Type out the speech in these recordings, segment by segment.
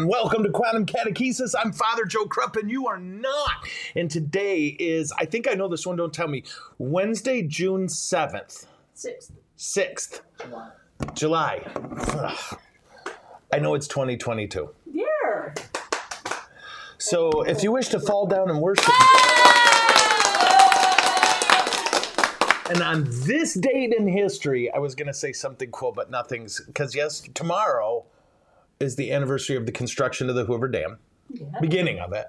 and welcome to Quantum Catechesis. I'm Father Joe Krupp, and you are not. And today is, I think I know this one, don't tell me, Wednesday, June 7th, Sixth. 6th, July. Ugh. I know it's 2022. Yeah. So if you wish to fall down and worship. And on this date in history, I was going to say something cool, but nothing's. Because, yes, tomorrow is the anniversary of the construction of the Hoover Dam, Yeah. beginning of it.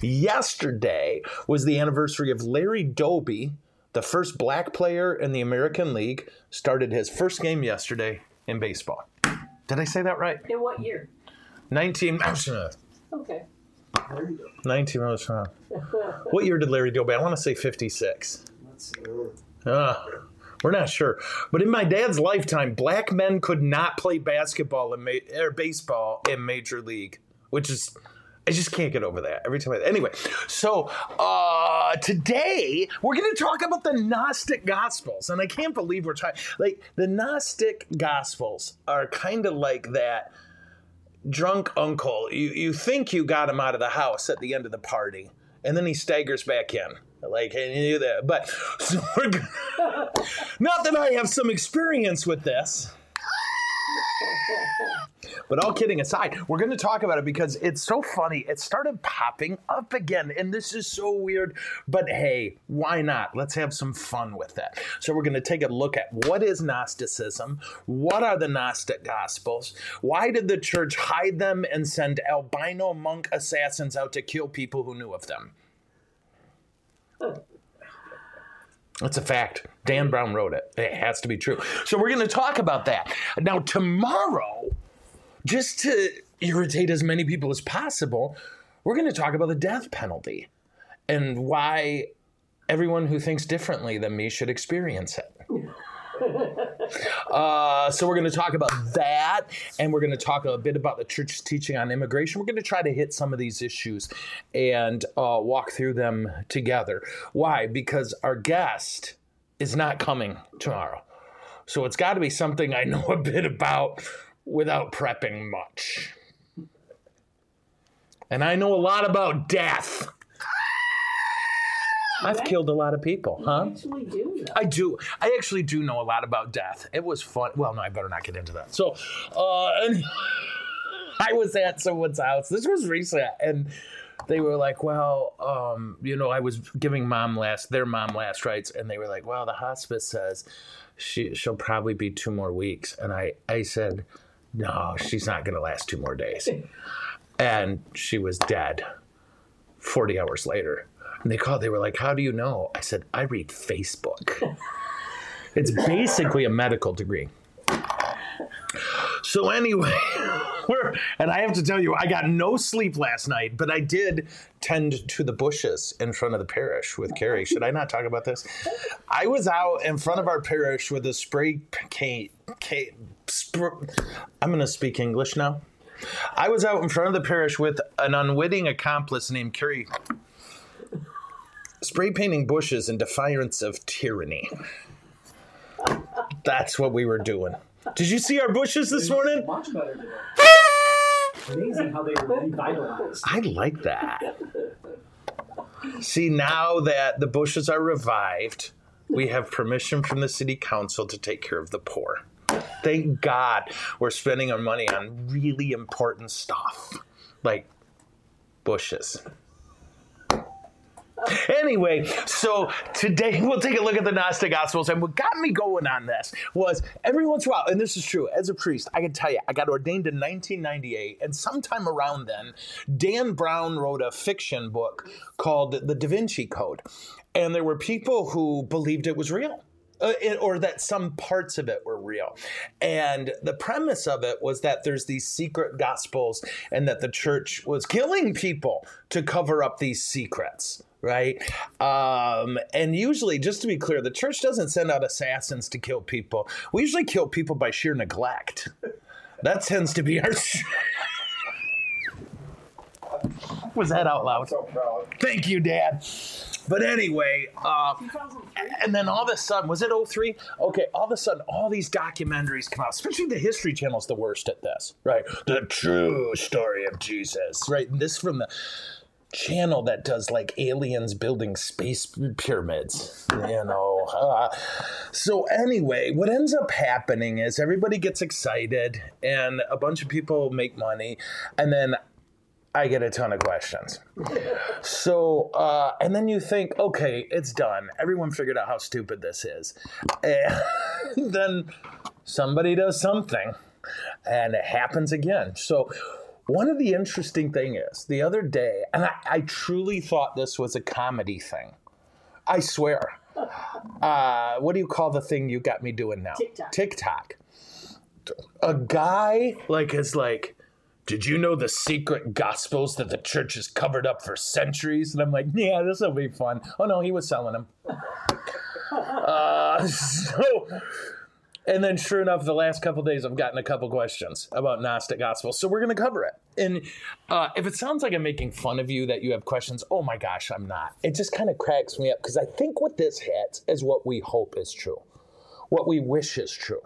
Yesterday was the anniversary of Larry Doby, the first black player in the American League, started his first game yesterday in baseball. Did I say that right? In what year? 19. Okay. 19 was wrong. What year did Larry Doby? I want to say 56. Let's see. Uh, we're not sure. But in my dad's lifetime, black men could not play basketball in ma- or baseball in major league, which is I just can't get over that every time. I, anyway, so uh, today we're going to talk about the Gnostic Gospels, and I can't believe we're talking like the Gnostic Gospels are kind of like that drunk uncle. You you think you got him out of the house at the end of the party, and then he staggers back in. Like and you knew that, but so we're gonna, not that I have some experience with this. But all kidding aside, we're going to talk about it because it's so funny. It started popping up again, and this is so weird. But hey, why not? Let's have some fun with that. So we're going to take a look at what is Gnosticism, what are the Gnostic Gospels, why did the church hide them and send albino monk assassins out to kill people who knew of them? It's a fact. Dan Brown wrote it. It has to be true. So we're going to talk about that. Now, tomorrow, just to irritate as many people as possible, we're going to talk about the death penalty and why everyone who thinks differently than me should experience it. Uh, so we're going to talk about that, and we're going to talk a bit about the church's teaching on immigration. We're going to try to hit some of these issues and uh, walk through them together. Why? Because our guest is not coming tomorrow, so it's got to be something I know a bit about without prepping much. And I know a lot about death. I've killed a lot of people, huh? Actually, do that. I do. I actually do know a lot about death. It was fun. Well, no, I better not get into that. So, uh, and I was at someone's house. This was recent, and they were like, "Well, um, you know, I was giving mom last their mom last rites, and they were like, "Well, the hospice says she she'll probably be two more weeks," and I I said, "No, she's not going to last two more days," and she was dead. Forty hours later. And they called, they were like, How do you know? I said, I read Facebook. it's basically a medical degree. So, anyway, we're, and I have to tell you, I got no sleep last night, but I did tend to the bushes in front of the parish with Carrie. Should I not talk about this? I was out in front of our parish with a spray paint. Sp- I'm going to speak English now. I was out in front of the parish with an unwitting accomplice named Carrie spray painting bushes in defiance of tyranny. That's what we were doing. Did you see our bushes this morning? Much better today. Amazing how they were revitalized. I like that. See, now that the bushes are revived, we have permission from the city council to take care of the poor. Thank God we're spending our money on really important stuff like bushes. Anyway, so today we'll take a look at the Gnostic Gospels, and what got me going on this was every once in a while, and this is true, as a priest, I can tell you, I got ordained in 1998, and sometime around then, Dan Brown wrote a fiction book called The Da Vinci Code, and there were people who believed it was real. Uh, it- or that some parts of it were real. And the premise of it was that there's these secret gospels and that the church was killing people to cover up these secrets. Right. Um, and usually, just to be clear, the church doesn't send out assassins to kill people. We usually kill people by sheer neglect. That tends to be our. Was that out loud? So proud. Thank you, Dad. But anyway, uh, and then all of a sudden, was it 03? Okay, all of a sudden, all these documentaries come out, especially the History Channel's the worst at this, right? The true story of Jesus, right? And this from the channel that does like aliens building space pyramids, you know. Uh, so, anyway, what ends up happening is everybody gets excited and a bunch of people make money, and then I get a ton of questions. So, uh, and then you think, okay, it's done. Everyone figured out how stupid this is. And then somebody does something and it happens again. So, one of the interesting thing is the other day, and I, I truly thought this was a comedy thing. I swear. Uh, what do you call the thing you got me doing now? TikTok. TikTok. A guy like is like, did you know the secret gospels that the church has covered up for centuries? And I'm like, yeah, this will be fun. Oh no, he was selling them. Uh, so, and then sure enough, the last couple days I've gotten a couple questions about Gnostic gospels, so we're going to cover it. And uh, if it sounds like I'm making fun of you that you have questions, oh my gosh, I'm not. It just kind of cracks me up because I think what this hits is what we hope is true, what we wish is true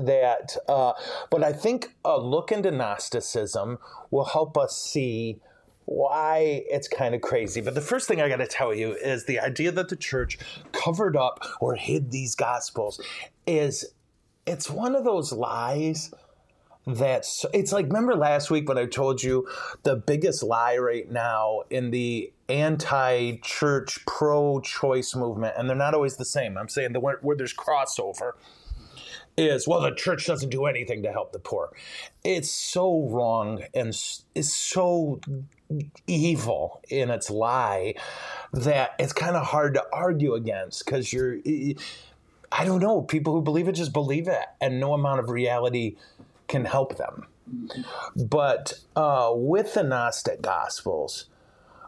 that uh, but i think a look into gnosticism will help us see why it's kind of crazy but the first thing i got to tell you is the idea that the church covered up or hid these gospels is it's one of those lies that's it's like remember last week when i told you the biggest lie right now in the anti-church pro-choice movement and they're not always the same. I'm saying the where, where there's crossover is well the church doesn't do anything to help the poor. It's so wrong and it's so evil in its lie that it's kind of hard to argue against because you're i don't know. People who believe it just believe it and no amount of reality can help them. But uh, with the gnostic gospels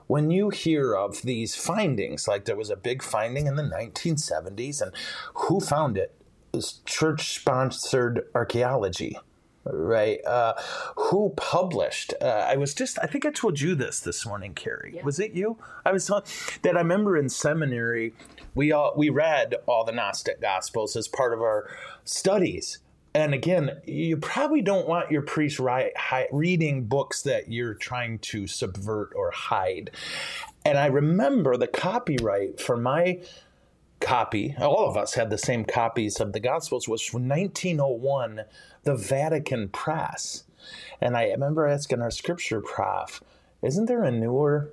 when you hear of these findings like there was a big finding in the 1970s and who found it? Was church sponsored archaeology right? Uh, who published uh, i was just i think i told you this this morning carrie. Yeah. was it you? I was telling that i remember in seminary we all we read all the gnostic gospels as part of our studies. And again you probably don't want your priest ri- hi- reading books that you're trying to subvert or hide. And i remember the copyright for my copy, all of us had the same copies of the Gospels, was from 1901, the Vatican Press. And I remember asking our scripture prof, isn't there a newer,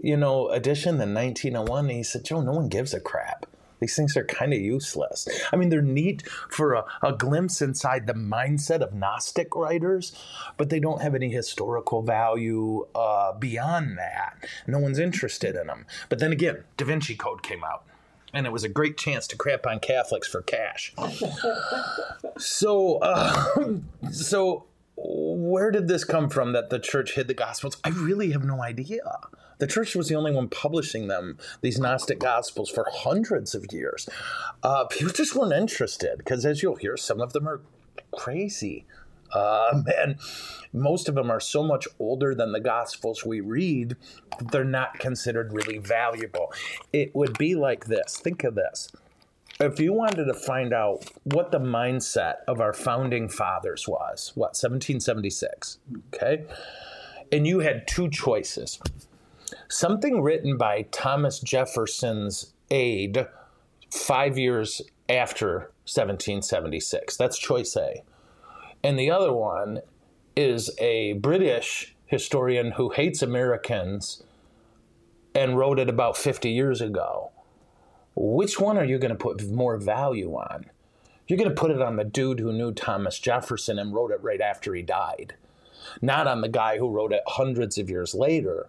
you know, edition than 1901? And he said, Joe, no one gives a crap. These things are kind of useless. I mean, they're neat for a, a glimpse inside the mindset of Gnostic writers, but they don't have any historical value uh, beyond that. No one's interested in them. But then again, Da Vinci Code came out and it was a great chance to crap on Catholics for cash. so, uh, so where did this come from that the church hid the Gospels? I really have no idea. The church was the only one publishing them, these Gnostic Gospels, for hundreds of years. Uh, people just weren't interested because, as you'll hear, some of them are crazy. Uh, and most of them are so much older than the Gospels we read, they're not considered really valuable. It would be like this think of this. If you wanted to find out what the mindset of our founding fathers was, what, 1776, okay? And you had two choices something written by Thomas Jefferson's aide five years after 1776. That's choice A. And the other one is a British historian who hates Americans and wrote it about 50 years ago. Which one are you going to put more value on? You're going to put it on the dude who knew Thomas Jefferson and wrote it right after he died, not on the guy who wrote it hundreds of years later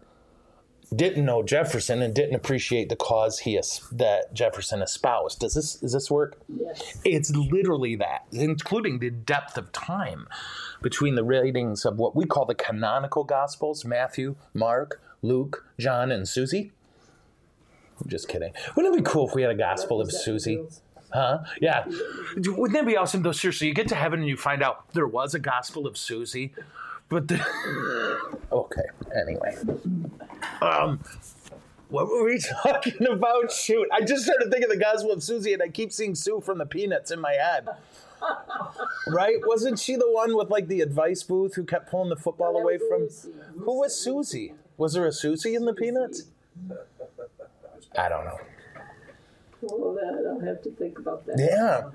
didn't know Jefferson and didn't appreciate the cause he es- that Jefferson espoused. Does this does this work? Yes. It's literally that, including the depth of time between the writings of what we call the canonical gospels: Matthew, Mark, Luke, John, and Susie. I'm just kidding. Wouldn't it be cool if we had a gospel of Susie? Huh? Yeah. Wouldn't that be awesome though? Seriously, you get to heaven and you find out there was a gospel of Susie, but the... okay. Anyway, um, What were we talking about? Shoot, I just started thinking of the Gospel of Susie, and I keep seeing Sue from the Peanuts in my head. right? Wasn't she the one with like the advice booth who kept pulling the football That away from? Lucy. Who was Susie? Was there a Susie in the Peanuts? I don't know. Well, I don't have to think about that. Yeah.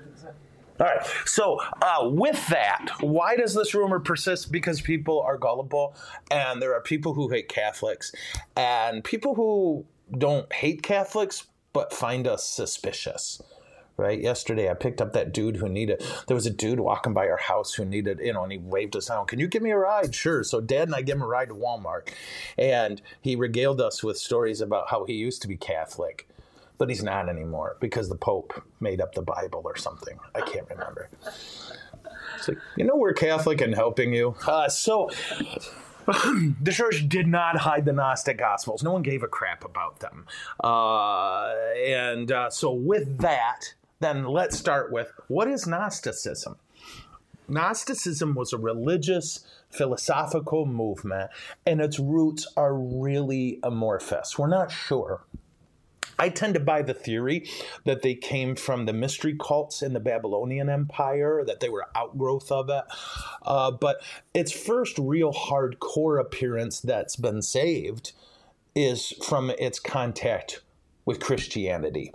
All right. So, uh, with that, why does this rumor persist? Because people are gullible, and there are people who hate Catholics, and people who don't hate Catholics but find us suspicious. Right. Yesterday, I picked up that dude who needed. There was a dude walking by our house who needed, you know, and he waved us down. Can you give me a ride? Sure. So Dad and I gave him a ride to Walmart, and he regaled us with stories about how he used to be Catholic but he's not anymore because the Pope made up the Bible or something. I can't remember. It's like, you know, we're Catholic and helping you. Uh, so, the church did not hide the Gnostic Gospels. No one gave a crap about them. Uh, and uh, so, with that, then let's start with what is Gnosticism? Gnosticism was a religious, philosophical movement, and its roots are really amorphous. We're not sure. I tend to buy the theory that they came from the mystery cults in the Babylonian Empire, that they were outgrowth of it. Uh, but its first real hardcore appearance that's been saved is from its contact with Christianity.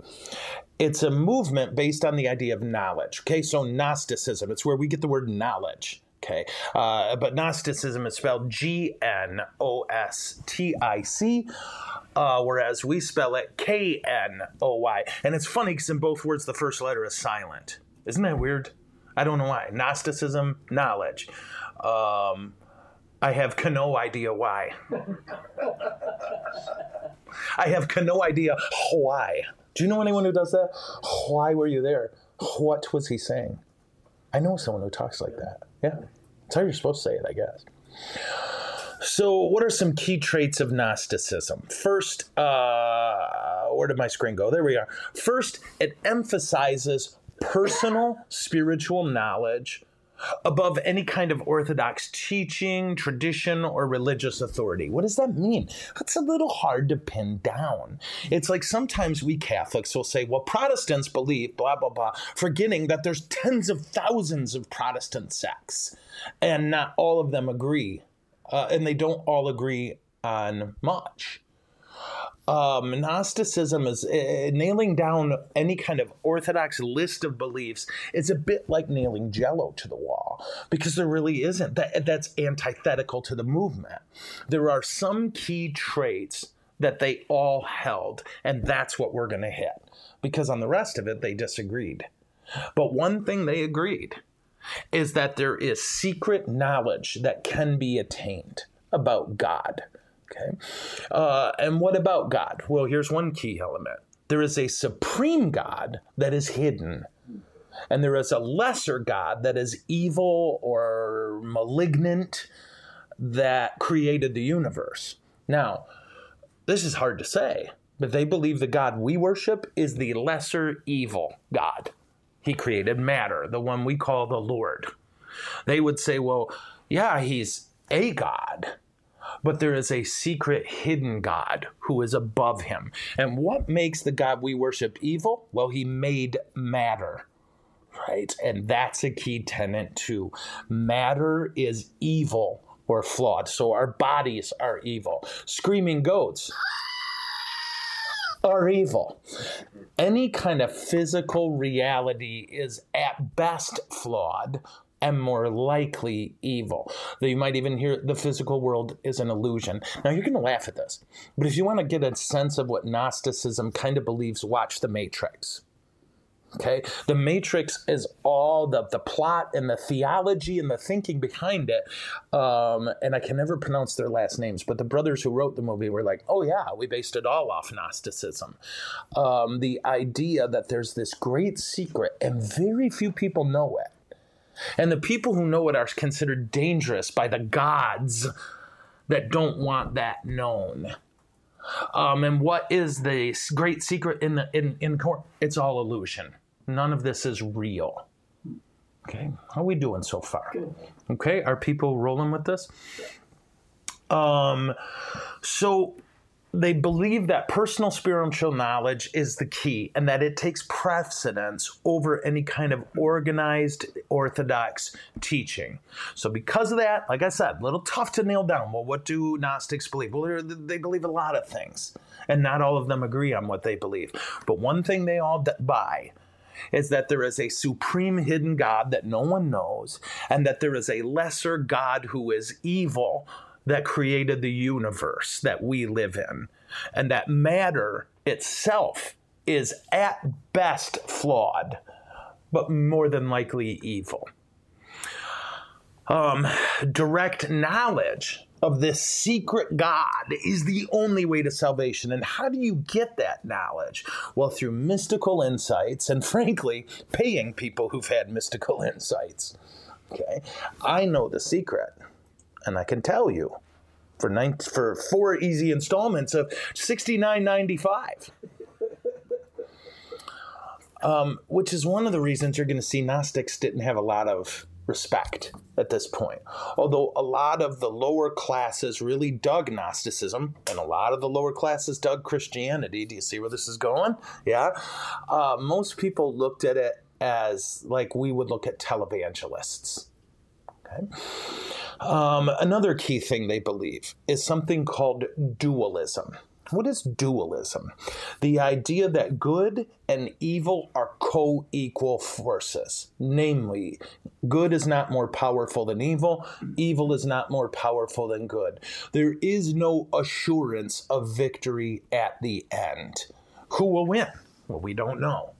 It's a movement based on the idea of knowledge. Okay, so Gnosticism, it's where we get the word knowledge. Okay, uh, but Gnosticism is spelled G N O S T I C, uh, whereas we spell it K N O Y. And it's funny because in both words, the first letter is silent. Isn't that weird? I don't know why. Gnosticism, knowledge. Um, I have no idea why. I have no idea why. Do you know anyone who does that? Why were you there? What was he saying? I know someone who talks like that. Yeah. That's how you're supposed to say it, I guess. So, what are some key traits of Gnosticism? First, uh, where did my screen go? There we are. First, it emphasizes personal spiritual knowledge above any kind of orthodox teaching, tradition, or religious authority. What does that mean? That's a little hard to pin down. It's like sometimes we Catholics will say, well, Protestants believe, blah, blah, blah, forgetting that there's tens of thousands of Protestant sects, and not all of them agree. Uh, and they don't all agree on much um, Gnosticism is uh, nailing down any kind of orthodox list of beliefs. It's a bit like nailing Jello to the wall because there really isn't. That that's antithetical to the movement. There are some key traits that they all held, and that's what we're going to hit. Because on the rest of it, they disagreed. But one thing they agreed is that there is secret knowledge that can be attained about God. Okay. Uh, and what about God? Well, here's one key element there is a supreme God that is hidden, and there is a lesser God that is evil or malignant that created the universe. Now, this is hard to say, but they believe the God we worship is the lesser evil God. He created matter, the one we call the Lord. They would say, well, yeah, he's a God, but there is a secret hidden God who is above him. And what makes the God we worship evil? Well, he made matter. Right? And that's a key tenet too. Matter is evil or flawed. So our bodies are evil. Screaming goats are evil. Any kind of physical reality is at best flawed and more likely evil. Though you might even hear the physical world is an illusion. Now you're going to laugh at this, but if you want to get a sense of what Gnosticism kind of believes, watch The Matrix. Okay, the Matrix is all the the plot and the theology and the thinking behind it. Um, and I can never pronounce their last names, but the brothers who wrote the movie were like, "Oh yeah, we based it all off Gnosticism." Um, the idea that there's this great secret and very few people know it, and the people who know it are considered dangerous by the gods that don't want that known. Um, and what is the great secret in the in in court? It's all illusion. None of this is real. Okay, how are we doing so far? Okay, are people rolling with this? Um, so they believe that personal spiritual knowledge is the key and that it takes precedence over any kind of organized orthodox teaching. So, because of that, like I said, a little tough to nail down. Well, what do Gnostics believe? Well, they believe a lot of things, and not all of them agree on what they believe. But one thing they all buy is that there is a supreme hidden God that no one knows, and that there is a lesser God who is evil that created the universe that we live in, and that matter itself is at best flawed, but more than likely evil. Um, direct knowledge of this secret God is the only way to salvation. And how do you get that knowledge? Well, through mystical insights and, frankly, paying people who've had mystical insights. Okay, I know the secret and I can tell you for nine, for four easy installments of sixty nine ninety five. Um, which is one of the reasons you're going to see Gnostics didn't have a lot of respect at this point. Although a lot of the lower classes really dug Gnosticism, and a lot of the lower classes dug Christianity. Do you see where this is going? Yeah. Uh, most people looked at it as like we would look at televangelists. Okay. Um, another key thing they believe is something called dualism. What is dualism? The idea that good and evil are co equal forces. Namely, good is not more powerful than evil, evil is not more powerful than good. There is no assurance of victory at the end. Who will win? Well, we don't know.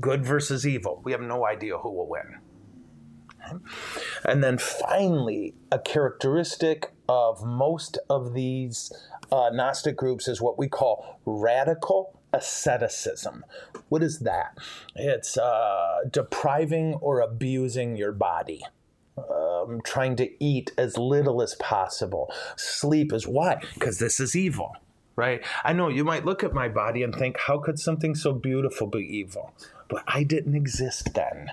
Good versus evil. We have no idea who will win. And then finally, a characteristic of most of these uh, Gnostic groups is what we call radical asceticism. What is that? It's uh, depriving or abusing your body. Um, trying to eat as little as possible. Sleep is why? Because this is evil, right? I know you might look at my body and think, how could something so beautiful be evil? But I didn't exist then.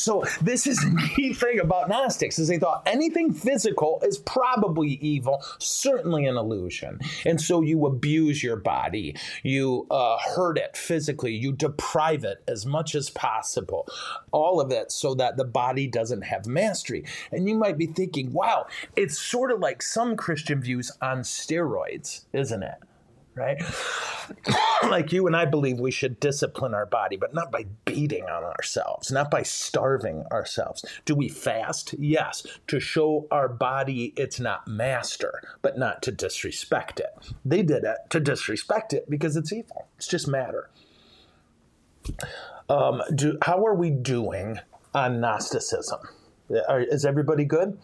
So this is the neat thing about Gnostics is they thought anything physical is probably evil, certainly an illusion. And so you abuse your body, you uh, hurt it physically, you deprive it as much as possible, all of it so that the body doesn't have mastery. And you might be thinking, wow, it's sort of like some Christian views on steroids, isn't it? Right? like you and I believe we should discipline our body, but not by beating on ourselves, not by starving ourselves. Do we fast? Yes, to show our body it's not master, but not to disrespect it. They did it to disrespect it because it's evil. It's just matter. Um, do, how are we doing on Gnosticism? Is everybody good?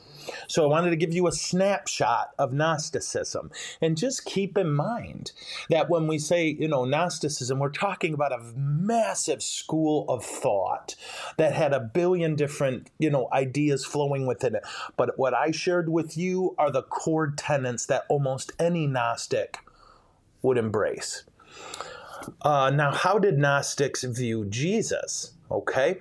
So I wanted to give you a snapshot of Gnosticism. And just keep in mind that when we say, you know, Gnosticism, we're talking about a massive school of thought that had a billion different, you know, ideas flowing within it. But what I shared with you are the core tenets that almost any Gnostic would embrace. Uh, now, how did Gnostics view Jesus? Okay.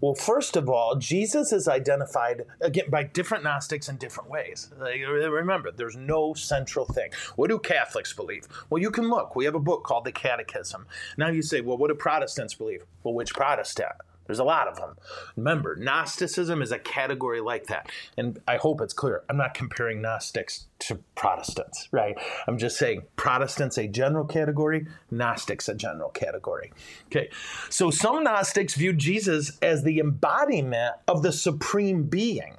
Well, first of all, Jesus is identified again by different Gnostics in different ways. Remember, there's no central thing. What do Catholics believe? Well, you can look. We have a book called the Catechism. Now you say, well, what do Protestants believe? Well, which Protestant? There's a lot of them. Remember, Gnosticism is a category like that. And I hope it's clear. I'm not comparing Gnostics to Protestants, right? I'm just saying Protestants a general category, Gnostics a general category. Okay. So some Gnostics view Jesus as the embodiment of the supreme being.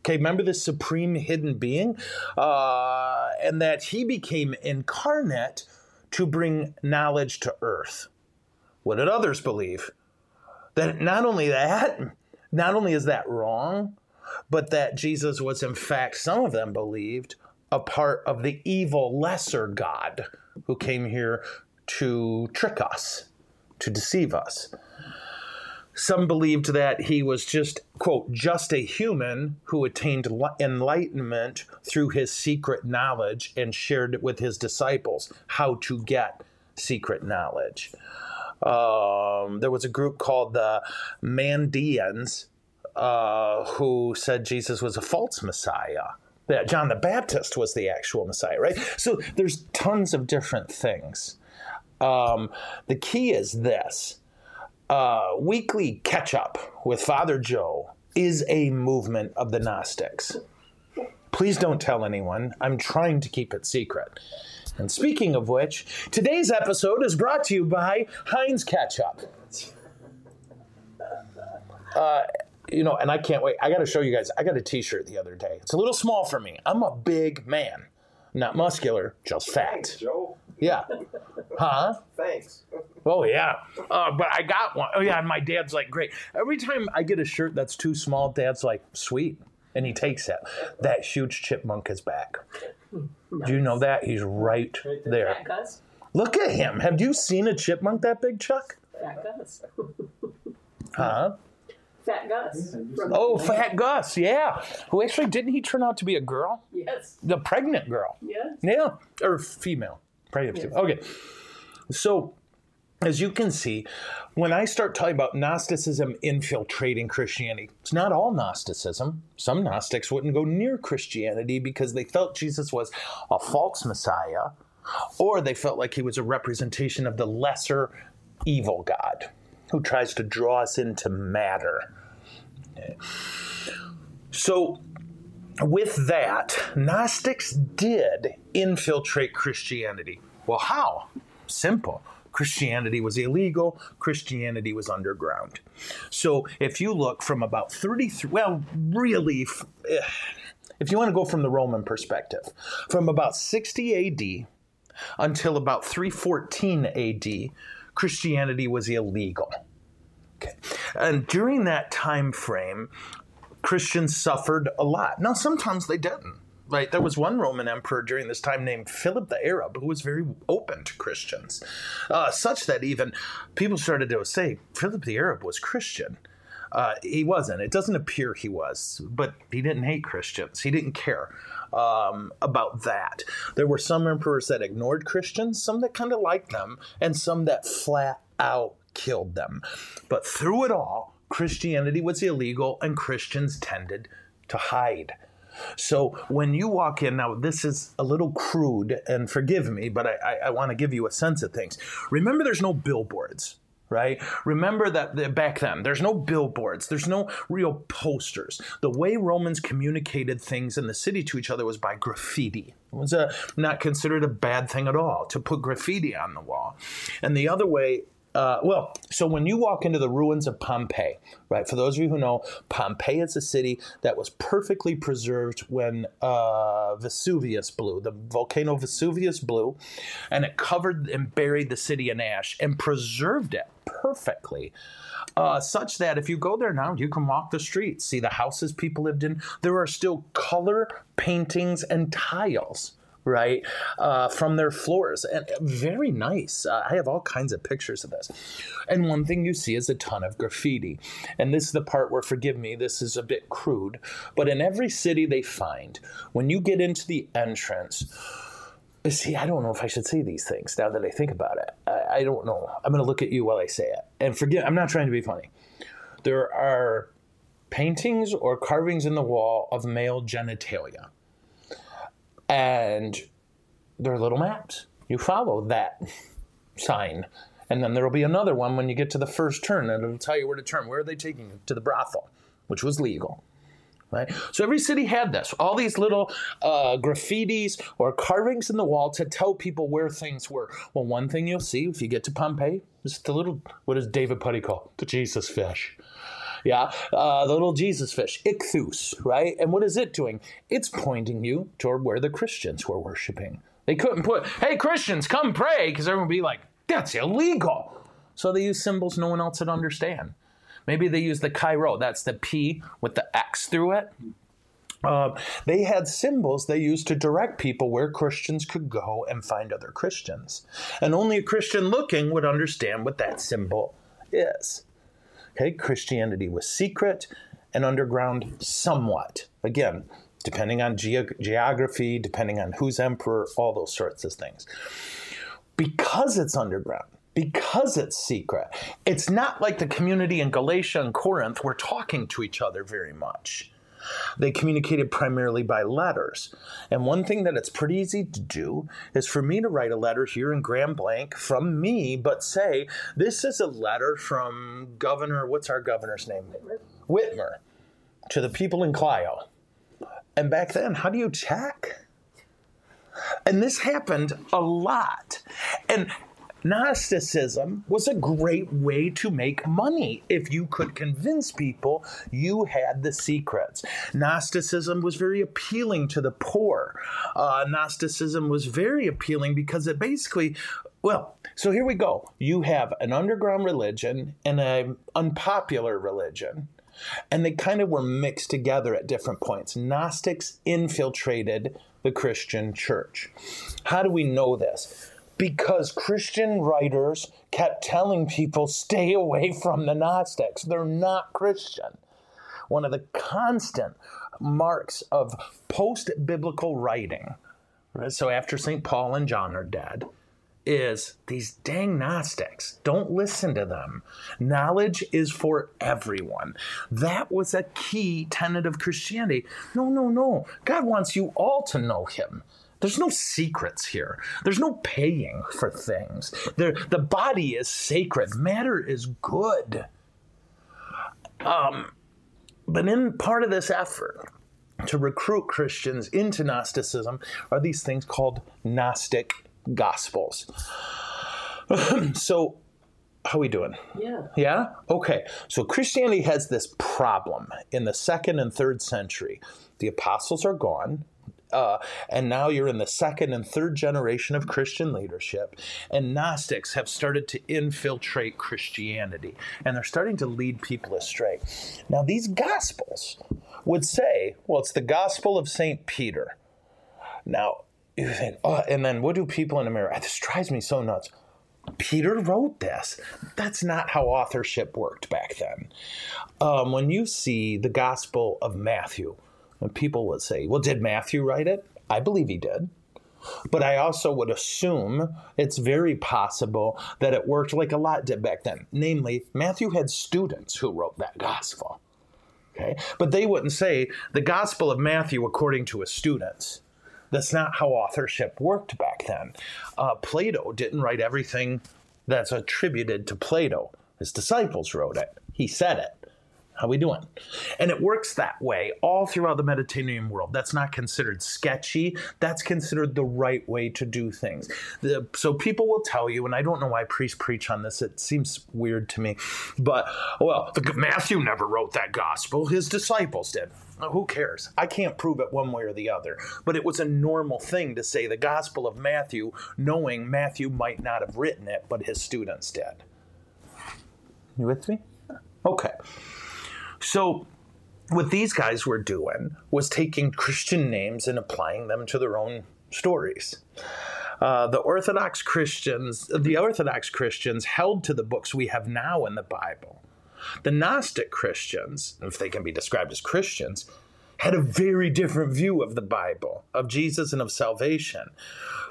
Okay, remember the supreme hidden being? Uh, and that he became incarnate to bring knowledge to earth. What did others believe? That not only that, not only is that wrong, but that Jesus was, in fact, some of them believed, a part of the evil lesser God who came here to trick us, to deceive us. Some believed that he was just, quote, just a human who attained enlightenment through his secret knowledge and shared it with his disciples how to get secret knowledge. Um, there was a group called the Mandeans. uh, who said Jesus was a false Messiah. That John the Baptist was the actual Messiah, right? So there's tons of different things. Um, the key is this uh, weekly catch up with Father Joe is a movement of the Gnostics. Please don't tell anyone. I'm trying to keep it secret. And speaking of which, today's episode is brought to you by Heinz Ketchup. Uh, you know, and I can't wait. I got to show you guys. I got a T-shirt the other day. It's a little small for me. I'm a big man, not muscular, just Thanks, fat. Joe. Yeah. Huh? Thanks. Oh yeah. Uh, but I got one. Oh yeah, and my dad's like, great. Every time I get a shirt that's too small, dad's like, sweet, and he takes it. That huge chipmunk is back. Do you know that? He's right there. Fat Gus? Look at him. Have you seen a chipmunk that big, Chuck? Fat Gus. Huh? Fat Gus. From- Oh, Fat Gus, yeah. Who actually didn't he turn out to be a girl? Yes. The pregnant girl. Yes. Yeah, or female. Pregnant female. Okay. So, as you can see, when I start talking about Gnosticism infiltrating Christianity, it's not all Gnosticism. Some Gnostics wouldn't go near Christianity because they felt Jesus was a false Messiah, or they felt like he was a representation of the lesser evil God who tries to draw us into matter. So, with that, Gnostics did infiltrate Christianity. Well, how? Simple. Christianity was illegal, Christianity was underground. So if you look from about 33, well, really, eh, if you want to go from the Roman perspective, from about 60 AD until about 314 AD, Christianity was illegal. Okay. And during that time frame, Christians suffered a lot. Now, sometimes they didn't. Right, there was one Roman emperor during this time named Philip the Arab who was very open to Christians, uh, such that even people started to say Philip the Arab was Christian. Uh, he wasn't. It doesn't appear he was, but he didn't hate Christians. He didn't care um, about that. There were some emperors that ignored Christians, some that kind of liked them, and some that flat out killed them. But through it all, Christianity was illegal, and Christians tended to hide. So when you walk in, now this is a little crude, and forgive me, but I, I, I want to give you a sense of things. Remember, there's no billboards. Right? Remember that back then, there's no billboards, there's no real posters. The way Romans communicated things in the city to each other was by graffiti. It was a, not considered a bad thing at all to put graffiti on the wall. And the other way uh, well, so when you walk into the ruins of Pompeii, right? For those of you who know, Pompeii is a city that was perfectly preserved when uh, Vesuvius blew. The volcano Vesuvius blew, and it covered and buried the city in ash and preserved it perfectly. Uh, such that if you go there now, you can walk the streets, see the houses people lived in. There are still color paintings and tiles right, uh, from their floors. And very nice. Uh, I have all kinds of pictures of this. And one thing you see is a ton of graffiti. And this is the part where, forgive me, this is a bit crude, but in every city they find, when you get into the entrance, See, I don't know if I should say these things now that I think about it. I, I don't know. I'm going to look at you while I say it. And forget, I'm not trying to be funny. There are paintings or carvings in the wall of male genitalia and there are little maps. You follow that sign, and then there will be another one when you get to the first turn, and it'll tell you where to turn. Where are they taking you? To the brothel, which was legal. Right? So every city had this, all these little uh, graffitis or carvings in the wall to tell people where things were. Well, one thing you'll see if you get to Pompeii is the little, what does David Puddy call? The Jesus fish. Yeah, uh, the little Jesus fish, ichthus, right? And what is it doing? It's pointing you toward where the Christians were worshiping. They couldn't put, hey, Christians, come pray, because everyone would be like, that's illegal. So they use symbols no one else would understand. Maybe they use the Chi-Rho, that's the P with the X through it. Um, they had symbols they used to direct people where Christians could go and find other Christians. And only a Christian looking would understand what that symbol is. Okay, Christianity was secret and underground somewhat. Again, depending on ge- geography, depending on who's emperor, all those sorts of things. Because it's underground, because it's secret. It's not like the community in Galatia and Corinth were talking to each other very much. They communicated primarily by letters. And one thing that it's pretty easy to do is for me to write a letter here in Grand Blanc from me, but say, this is a letter from Governor, what's our governor's name? Whitmer, to the people in Clio. And back then, how do you check? And this happened a lot. And Gnosticism was a great way to make money if you could convince people you had the secrets. Gnosticism was very appealing to the poor. Uh, Gnosticism was very appealing because it basically well, so here we go. You have an underground religion and an unpopular religion, and they kind of were mixed together at different points. Gnostics infiltrated the Christian church. How do we know this? Because Christian writers kept telling people stay away from the Gnostics. They're not Christian. One of the constant marks of post biblical writing, right? so after St. Paul and John are dead, is these dang Gnostics. Don't listen to them. Knowledge is for everyone. That was a key tenet of Christianity. No, no, no. God wants you all to know Him. There's no secrets here. There's no paying for things. There, the body is sacred. Matter is good. Um, but in part of this effort to recruit Christians into Gnosticism are these things called Gnostic Gospels. so, how are we doing? Yeah. Yeah? Okay. So Christianity has this problem in the second and third century. The apostles are gone. Uh, and now you're in the second and third generation of Christian leadership, and Gnostics have started to infiltrate Christianity, and they're starting to lead people astray. Now, these Gospels would say, well, it's the Gospel of St. Peter. Now, you think, oh, and then what do people in America? This drives me so nuts. Peter wrote this. That's not how authorship worked back then. Um, when you see the Gospel of Matthew, and people would say, well, did Matthew write it? I believe he did. But I also would assume it's very possible that it worked like a lot did back then. Namely, Matthew had students who wrote that gospel. Okay? But they wouldn't say the gospel of Matthew according to his students. That's not how authorship worked back then. Uh, Plato didn't write everything that's attributed to Plato. His disciples wrote it. He said it. How we doing? And it works that way all throughout the Mediterranean world. That's not considered sketchy. That's considered the right way to do things. The, so people will tell you, and I don't know why priests preach on this. It seems weird to me, but well, Matthew never wrote that gospel. His disciples did. Who cares? I can't prove it one way or the other. But it was a normal thing to say the Gospel of Matthew, knowing Matthew might not have written it, but his students did. You with me? Okay. So, what these guys were doing was taking Christian names and applying them to their own stories. Uh, the Orthodox Christians, the Orthodox Christians held to the books we have now in the Bible. The Gnostic Christians, if they can be described as Christians, had a very different view of the Bible, of Jesus and of salvation.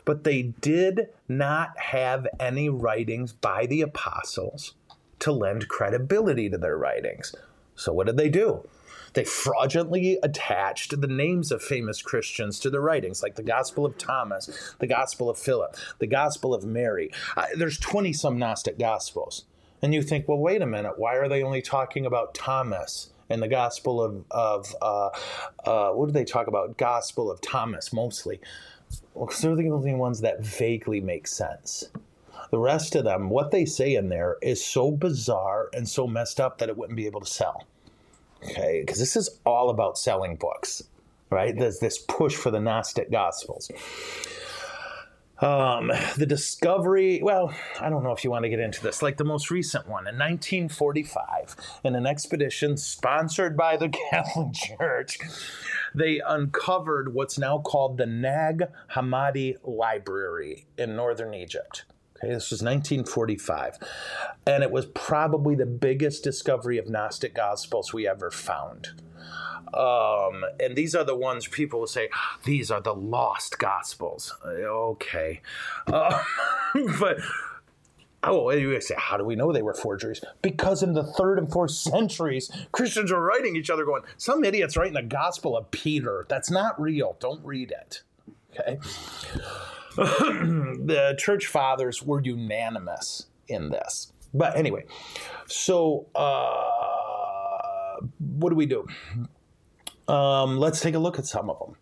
But they did not have any writings by the apostles to lend credibility to their writings. So, what did they do? They fraudulently attached the names of famous Christians to their writings, like the Gospel of Thomas, the Gospel of Philip, the Gospel of Mary. Uh, there's 20 some Gnostic Gospels. And you think, well, wait a minute, why are they only talking about Thomas? and the Gospel of, of uh, uh, what do they talk about? Gospel of Thomas mostly. Well, because they're the only ones that vaguely make sense. The rest of them, what they say in there is so bizarre and so messed up that it wouldn't be able to sell. Okay, because this is all about selling books, right? There's this push for the Gnostic Gospels. Um, the discovery, well, I don't know if you want to get into this, like the most recent one in 1945, in an expedition sponsored by the Catholic Church, they uncovered what's now called the Nag Hammadi Library in northern Egypt. Okay, this was 1945. And it was probably the biggest discovery of Gnostic Gospels we ever found. Um, and these are the ones people will say, these are the lost Gospels. Okay. Uh, but Oh, you say, how do we know they were forgeries? Because in the third and fourth centuries, Christians were writing each other, going, some idiot's writing the Gospel of Peter. That's not real. Don't read it. Okay. the church fathers were unanimous in this. But anyway, so uh, what do we do? Um, let's take a look at some of them.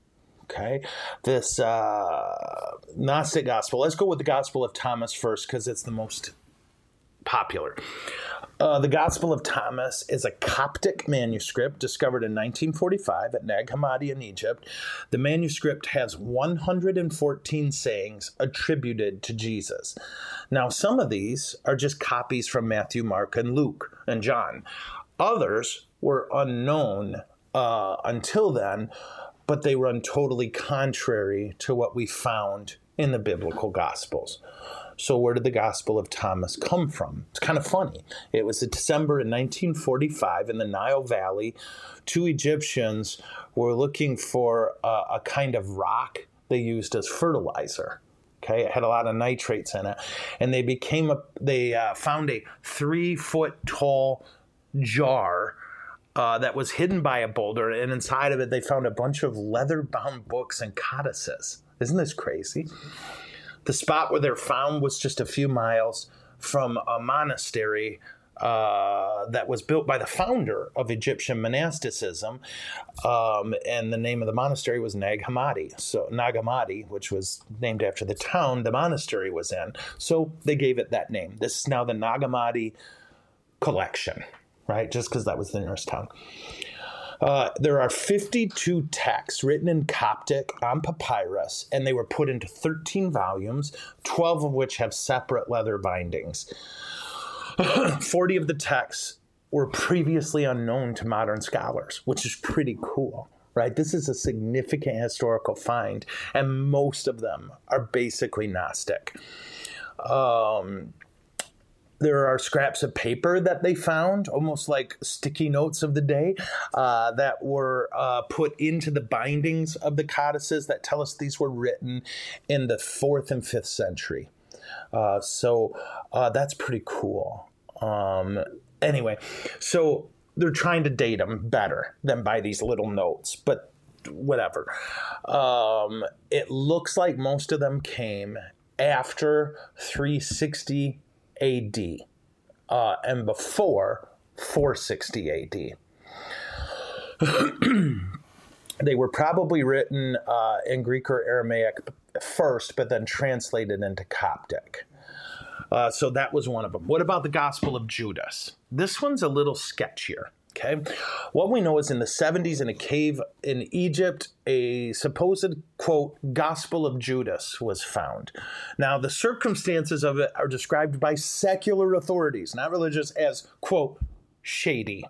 Okay, this uh, Gnostic gospel. Let's go with the Gospel of Thomas first because it's the most popular. Uh, the Gospel of Thomas is a Coptic manuscript discovered in 1945 at Nag Hammadi in Egypt. The manuscript has 114 sayings attributed to Jesus. Now, some of these are just copies from Matthew, Mark, and Luke and John. Others were unknown uh, until then, but they run totally contrary to what we found in the biblical Gospels. So, where did the Gospel of Thomas come from? It's kind of funny. It was in December in 1945 in the Nile Valley. Two Egyptians were looking for a, a kind of rock they used as fertilizer. Okay, it had a lot of nitrates in it, and they became a. They uh, found a three foot tall jar uh, that was hidden by a boulder, and inside of it, they found a bunch of leather bound books and codices. Isn't this crazy? The spot where they're found was just a few miles from a monastery uh, that was built by the founder of Egyptian monasticism, um, and the name of the monastery was Nag Hammadi. So Nag Hammadi, which was named after the town the monastery was in. So they gave it that name. This is now the Nag Hammadi collection, right? Just because that was the nearest town. Uh, there are 52 texts written in Coptic on papyrus, and they were put into 13 volumes, 12 of which have separate leather bindings. 40 of the texts were previously unknown to modern scholars, which is pretty cool, right? This is a significant historical find, and most of them are basically Gnostic. Um, there are scraps of paper that they found, almost like sticky notes of the day, uh, that were uh, put into the bindings of the codices that tell us these were written in the fourth and fifth century. Uh, so uh, that's pretty cool. Um, anyway, so they're trying to date them better than by these little notes, but whatever. Um, it looks like most of them came after 360 AD uh, and before 460 AD. they were probably written uh, in Greek or Aramaic first, but then translated into Coptic. Uh, so that was one of them. What about the Gospel of Judas? This one's a little sketchier. Okay. What we know is in the 70s in a cave in Egypt, a supposed, quote, Gospel of Judas was found. Now, the circumstances of it are described by secular authorities, not religious, as, quote, shady.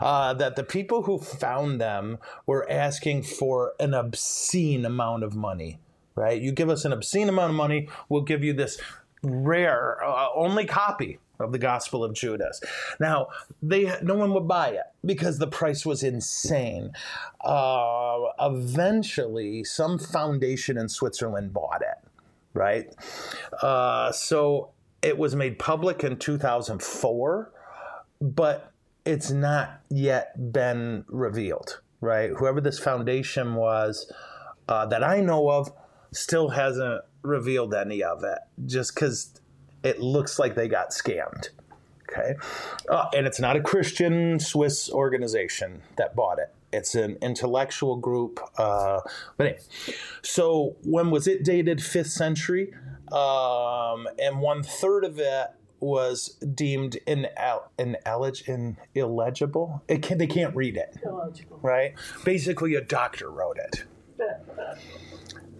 Uh, that the people who found them were asking for an obscene amount of money, right? You give us an obscene amount of money, we'll give you this rare, uh, only copy of the Gospel of Judas. Now, they no one would buy it because the price was insane. Uh, eventually, some foundation in Switzerland bought it, right? Uh, so it was made public in 2004, but it's not yet been revealed, right? Whoever this foundation was uh, that I know of still hasn't revealed any of it, just because it looks like they got scammed. Okay. Uh, and it's not a Christian Swiss organization that bought it. It's an intellectual group. Uh, but anyway, so when was it dated? Fifth century. Um, and one third of it was deemed inel- inelig- in, illegible. It can, they can't read it. Illogical. Right? Basically, a doctor wrote it.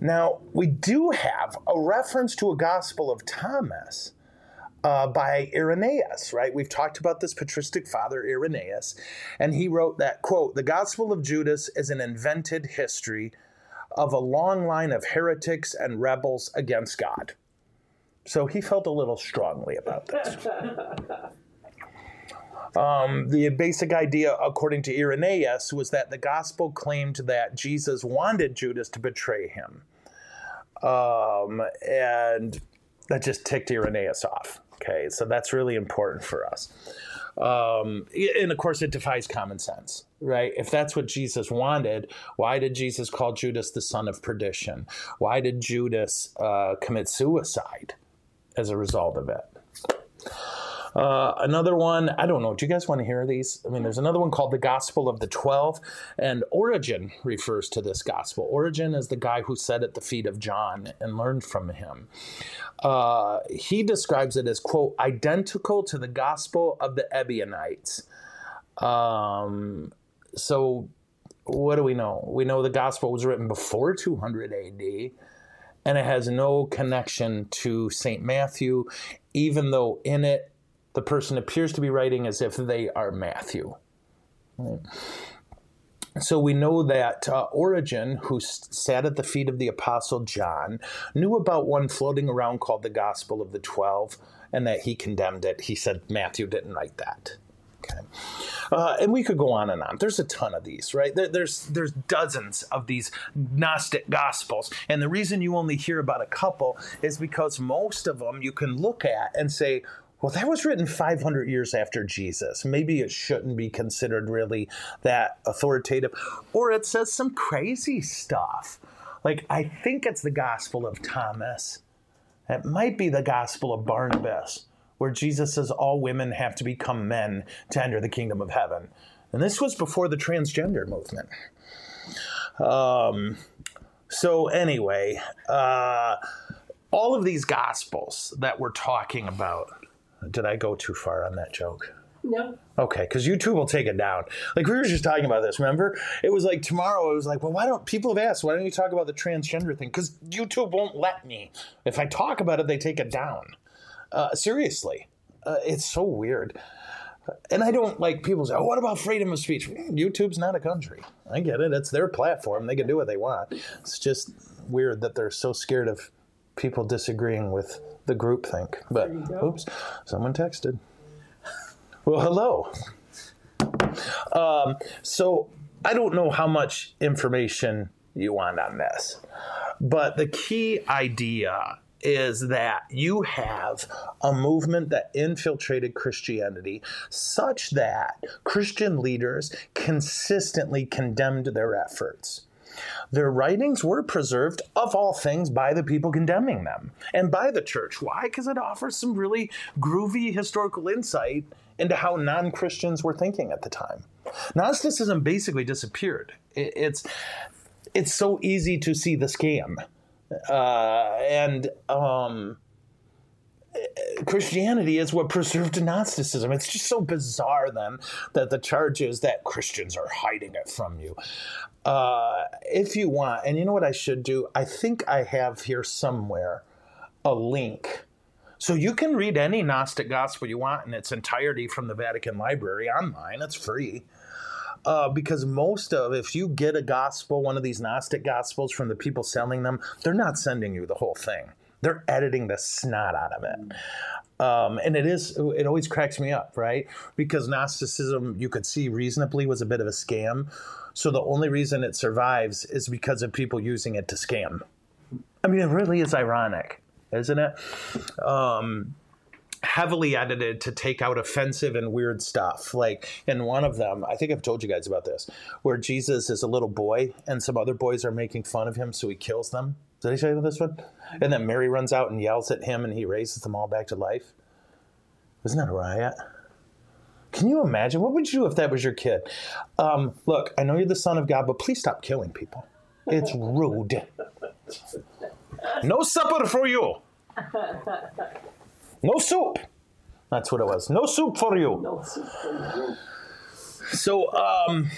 Now, we do have a reference to a Gospel of Thomas uh, by Irenaeus, right? We've talked about this patristic father, Irenaeus, and he wrote that, quote, the Gospel of Judas is an invented history of a long line of heretics and rebels against God. So he felt a little strongly about this. Um, the basic idea, according to Irenaeus, was that the gospel claimed that Jesus wanted Judas to betray him. Um, and that just ticked Irenaeus off. Okay, so that's really important for us. Um, and of course, it defies common sense, right? If that's what Jesus wanted, why did Jesus call Judas the son of perdition? Why did Judas uh, commit suicide as a result of it? Uh, another one, I don't know. Do you guys want to hear these? I mean, there's another one called the Gospel of the Twelve, and Origen refers to this gospel. Origen is the guy who sat at the feet of John and learned from him. Uh, he describes it as, quote, identical to the Gospel of the Ebionites. Um, so, what do we know? We know the Gospel was written before 200 AD and it has no connection to St. Matthew, even though in it the person appears to be writing as if they are Matthew. Right. So we know that uh, Origen, who sat at the feet of the Apostle John, knew about one floating around called the Gospel of the Twelve, and that he condemned it. He said Matthew didn't write that. Okay. Uh, and we could go on and on. There's a ton of these, right? There, there's there's dozens of these Gnostic Gospels, and the reason you only hear about a couple is because most of them you can look at and say, well, that was written 500 years after Jesus. Maybe it shouldn't be considered really that authoritative. Or it says some crazy stuff. Like, I think it's the Gospel of Thomas. It might be the Gospel of Barnabas, where Jesus says all women have to become men to enter the kingdom of heaven. And this was before the transgender movement. Um, so, anyway, uh, all of these Gospels that we're talking about did I go too far on that joke? No. Okay, because YouTube will take it down. Like we were just talking about this. Remember, it was like tomorrow. It was like, well, why don't people have asked? Why don't you talk about the transgender thing? Because YouTube won't let me. If I talk about it, they take it down. Uh, seriously, uh, it's so weird. And I don't like people say, "Oh, what about freedom of speech?" YouTube's not a country. I get it; it's their platform. They can do what they want. It's just weird that they're so scared of people disagreeing with the group think. But oops, someone texted. Well, hello. Um, so I don't know how much information you want on this, but the key idea is that you have a movement that infiltrated Christianity such that Christian leaders consistently condemned their efforts. Their writings were preserved, of all things, by the people condemning them and by the church. Why? Because it offers some really groovy historical insight into how non Christians were thinking at the time. Gnosticism basically disappeared. It's, it's so easy to see the scam. Uh, and um, Christianity is what preserved Gnosticism. It's just so bizarre then that the charge is that Christians are hiding it from you. Uh, if you want, and you know what I should do? I think I have here somewhere a link. So you can read any Gnostic gospel you want in its entirety from the Vatican Library online. It's free. Uh, because most of, if you get a gospel, one of these Gnostic gospels from the people selling them, they're not sending you the whole thing they're editing the snot out of it. Um, and it is, it always cracks me up, right? Because Gnosticism, you could see reasonably, was a bit of a scam. So the only reason it survives is because of people using it to scam. I mean, it really is ironic, isn't it? Um, heavily edited to take out offensive and weird stuff. Like in one of them, I think I've told you guys about this, where Jesus is a little boy and some other boys are making fun of him, so he kills them. Did I show you this one? And then Mary runs out and yells at him, and he raises them all back to life. Isn't that a riot? Can you imagine? What would you do if that was your kid? Um, look, I know you're the son of God, but please stop killing people. It's rude. No supper for you. No soup. That's what it was. No soup for you. No soup for you. So, um,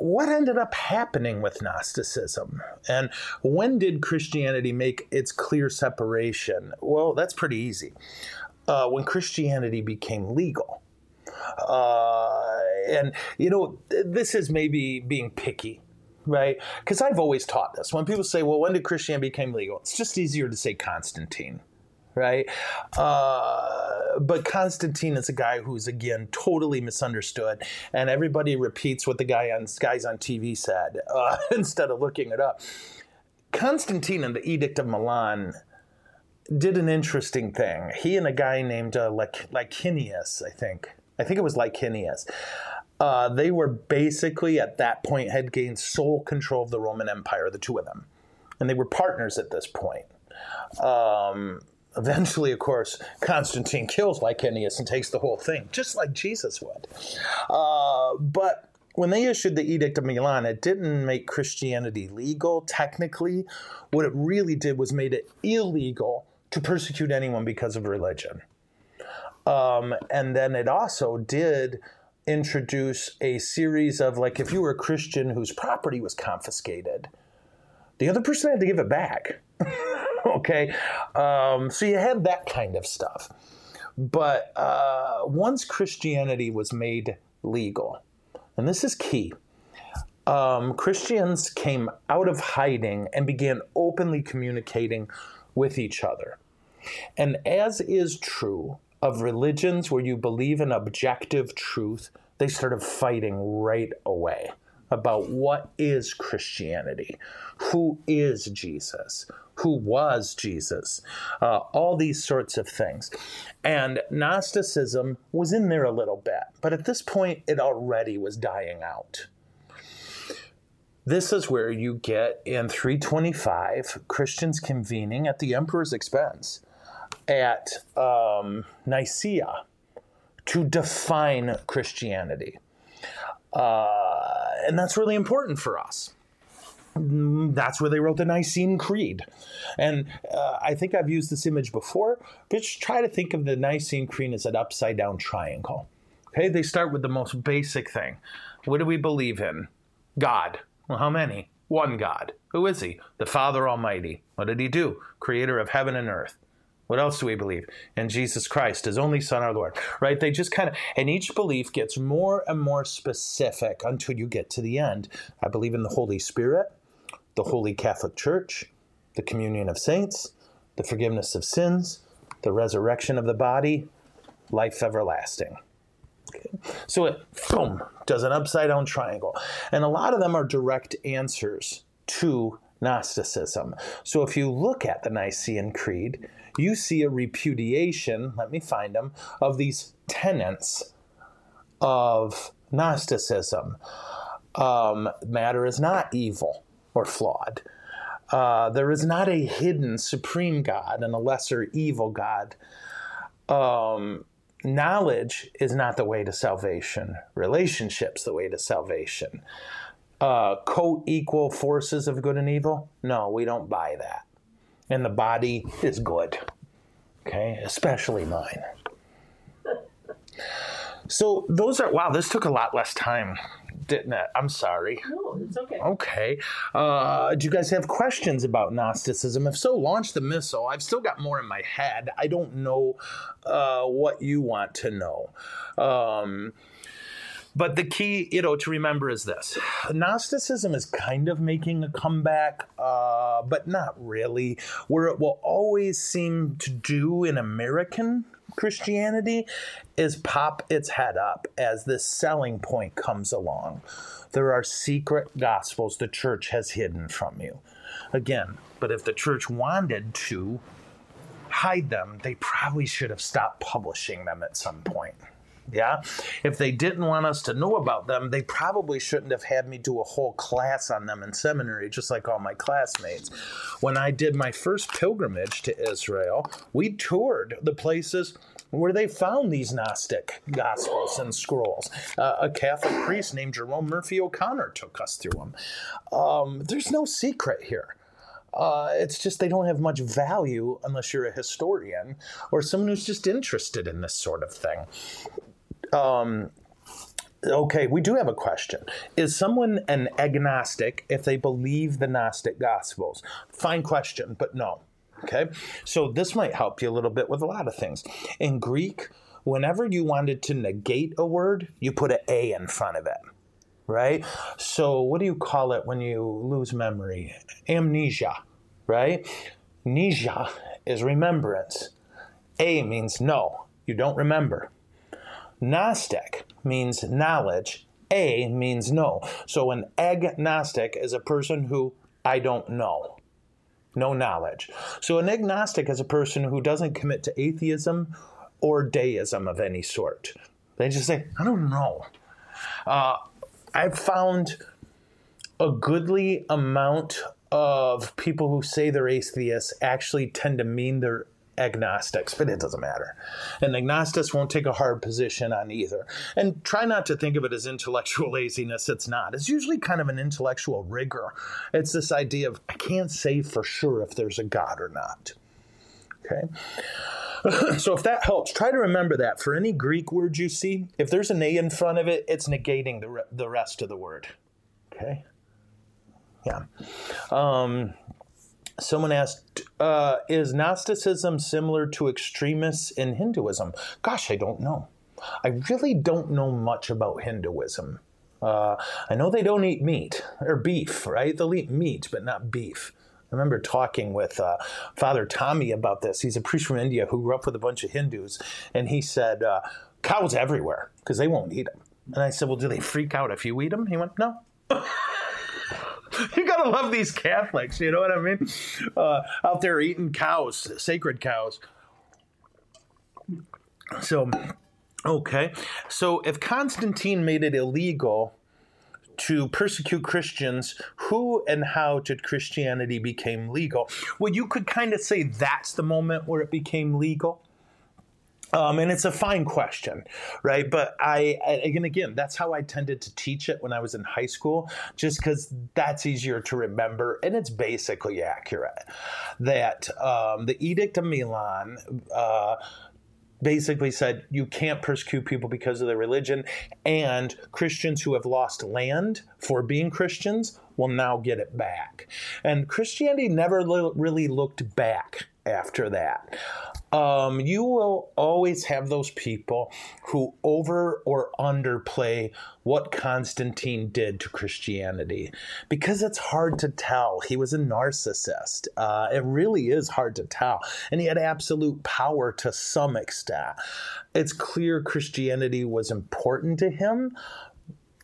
what ended up happening with Gnosticism? And when did Christianity make its clear separation? Well, that's pretty easy. Uh, when Christianity became legal. Uh, and, you know, this is maybe being picky, right? Because I've always taught this. When people say, well, when did Christianity become legal? It's just easier to say Constantine right? Uh, but Constantine is a guy who's again totally misunderstood, and everybody repeats what the guy on guys on TV said uh, instead of looking it up. Constantine and the Edict of Milan did an interesting thing. He and a guy named uh, Lic- Licinius, I think. I think it was Licinius. Uh, they were basically at that point had gained sole control of the Roman Empire, the two of them, and they were partners at this point. Um, eventually, of course, Constantine kills Licinius and takes the whole thing, just like Jesus would. Uh, but when they issued the Edict of Milan, it didn't make Christianity legal technically. What it really did was made it illegal to persecute anyone because of religion. Um, and then it also did introduce a series of like if you were a Christian whose property was confiscated, the other person had to give it back. okay, um, so you had that kind of stuff. But uh, once Christianity was made legal, and this is key. Um, Christians came out of hiding and began openly communicating with each other. And as is true of religions where you believe in objective truth, they started fighting right away about what is Christianity, who is Jesus, who was Jesus, uh, all these sorts of things. And Gnosticism was in there a little bit, but at this point, it already was dying out. This is where you get in 325 Christians convening at the emperor's expense at um, Nicaea to define Christianity. Uh, and that's really important for us. That's where they wrote the Nicene Creed. And uh, I think I've used this image before, but just try to think of the Nicene Creed as an upside down triangle. Okay, they start with the most basic thing. What do we believe in? God. Well, how many? One God. Who is he? The Father Almighty. What did he do? Creator of heaven and earth. What else do we believe? In Jesus Christ, his only Son, our Lord. Right? They just kind of, and each belief gets more and more specific until you get to the end. I believe in the Holy Spirit, the Holy Catholic Church, the communion of saints, the forgiveness of sins, the resurrection of the body, life everlasting. Okay. So it, boom, does an upside down triangle. And a lot of them are direct answers to Gnosticism. So if you look at the Nicene Creed, you see a repudiation, let me find them, of these tenets of Gnosticism. Um, matter is not evil or flawed. Uh, there is not a hidden supreme God and a lesser evil God. Um, knowledge is not the way to salvation. Relationships the way to salvation. Uh, co-equal forces of good and evil? No, we don't buy that and the body is good. Okay, especially mine. So those are wow. This took a lot less time, didn't it? I'm sorry. No, it's okay. Okay. Uh, do you guys have questions about Gnosticism? If so, launch the missile. I've still got more in my head. I don't know uh, what you want to know. Um, but the key, you know, to remember is this: Gnosticism is kind of making a comeback, uh, but not really. Where it will always seem to do in American Christianity is pop its head up as this selling point comes along. There are secret gospels the church has hidden from you. Again, but if the church wanted to hide them, they probably should have stopped publishing them at some point. Yeah. If they didn't want us to know about them, they probably shouldn't have had me do a whole class on them in seminary, just like all my classmates. When I did my first pilgrimage to Israel, we toured the places where they found these Gnostic Gospels and scrolls. Uh, a Catholic priest named Jerome Murphy O'Connor took us through them. Um, there's no secret here. Uh, it's just they don't have much value unless you're a historian or someone who's just interested in this sort of thing. Um, okay, we do have a question. Is someone an agnostic if they believe the Gnostic Gospels? Fine question, but no. Okay, so this might help you a little bit with a lot of things. In Greek, whenever you wanted to negate a word, you put an A in front of it, right? So, what do you call it when you lose memory? Amnesia, right? Nesia is remembrance. A means no, you don't remember. Gnostic means knowledge. A means no. So an agnostic is a person who I don't know. no knowledge. So an agnostic is a person who doesn't commit to atheism or deism of any sort. They just say, I don't know. Uh, I've found a goodly amount of people who say they're atheists actually tend to mean they're agnostics, but it doesn't matter. And agnostics won't take a hard position on either. And try not to think of it as intellectual laziness. It's not. It's usually kind of an intellectual rigor. It's this idea of, I can't say for sure if there's a God or not. Okay? so if that helps, try to remember that for any Greek word you see, if there's an A in front of it, it's negating the, re- the rest of the word. Okay? Yeah. Um, someone asked, uh, is Gnosticism similar to extremists in Hinduism? Gosh, I don't know. I really don't know much about Hinduism. Uh, I know they don't eat meat or beef, right? They'll eat meat, but not beef. I remember talking with uh, Father Tommy about this. He's a priest from India who grew up with a bunch of Hindus, and he said, uh, cows everywhere because they won't eat them. And I said, well, do they freak out if you eat them? He went, no. you gotta love these Catholics, you know what I mean? Uh, out there eating cows, sacred cows. So, okay. So, if Constantine made it illegal to persecute Christians, who and how did Christianity become legal? Well, you could kind of say that's the moment where it became legal. Um, and it's a fine question, right? But I, again, again, that's how I tended to teach it when I was in high school, just because that's easier to remember, and it's basically accurate. That um, the Edict of Milan. Uh, basically said you can't persecute people because of their religion, and Christians who have lost land for being Christians will now get it back. And Christianity never li- really looked back after that. Um, you will always have those people who over or underplay what Constantine did to Christianity because it's hard to tell. He was a narcissist. Uh, it really is hard to tell. And he had absolute power to some extent. It's clear Christianity was important to him,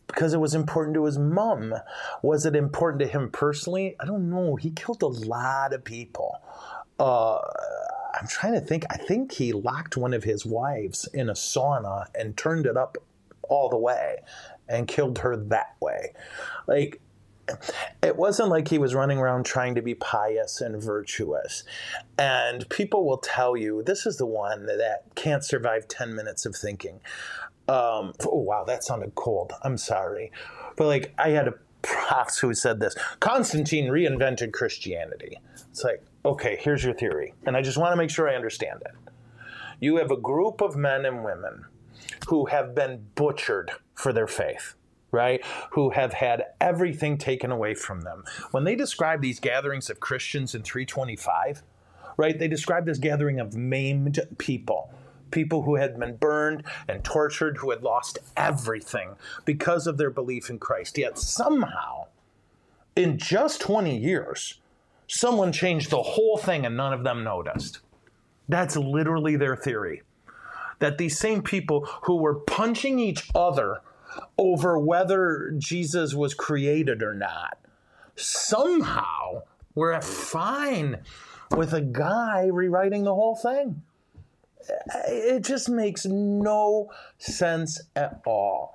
because it was important to his mom. Was it important to him personally? I don't know. He killed a lot of people. Uh, I'm trying to think. I think he locked one of his wives in a sauna and turned it up all the way and killed her that way. Like, it wasn't like he was running around trying to be pious and virtuous. And people will tell you this is the one that can't survive 10 minutes of thinking. Um, oh, wow, that sounded cold. I'm sorry. But like, I had a prof who said this Constantine reinvented Christianity. It's like, okay, here's your theory. And I just want to make sure I understand it. You have a group of men and women who have been butchered for their faith, right? Who have had everything taken away from them. When they describe these gatherings of Christians in 325, right, they describe this gathering of maimed people. People who had been burned and tortured, who had lost everything because of their belief in Christ. Yet somehow, in just 20 years, someone changed the whole thing and none of them noticed. That's literally their theory. That these same people who were punching each other over whether Jesus was created or not somehow were fine with a guy rewriting the whole thing. It just makes no sense at all.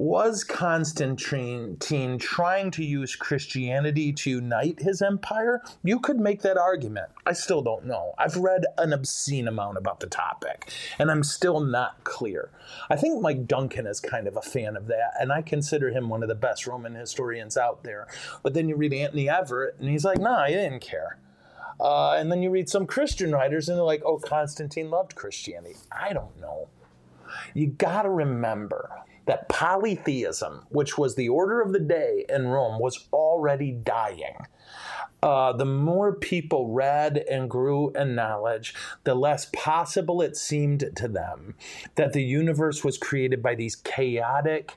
Was Constantine trying to use Christianity to unite his empire? You could make that argument. I still don't know. I've read an obscene amount about the topic, and I'm still not clear. I think Mike Duncan is kind of a fan of that, and I consider him one of the best Roman historians out there. But then you read Anthony Everitt, and he's like, nah, he didn't care. Uh, and then you read some Christian writers, and they're like, oh, Constantine loved Christianity. I don't know. You got to remember that polytheism, which was the order of the day in Rome, was already dying. Uh, the more people read and grew in knowledge, the less possible it seemed to them that the universe was created by these chaotic,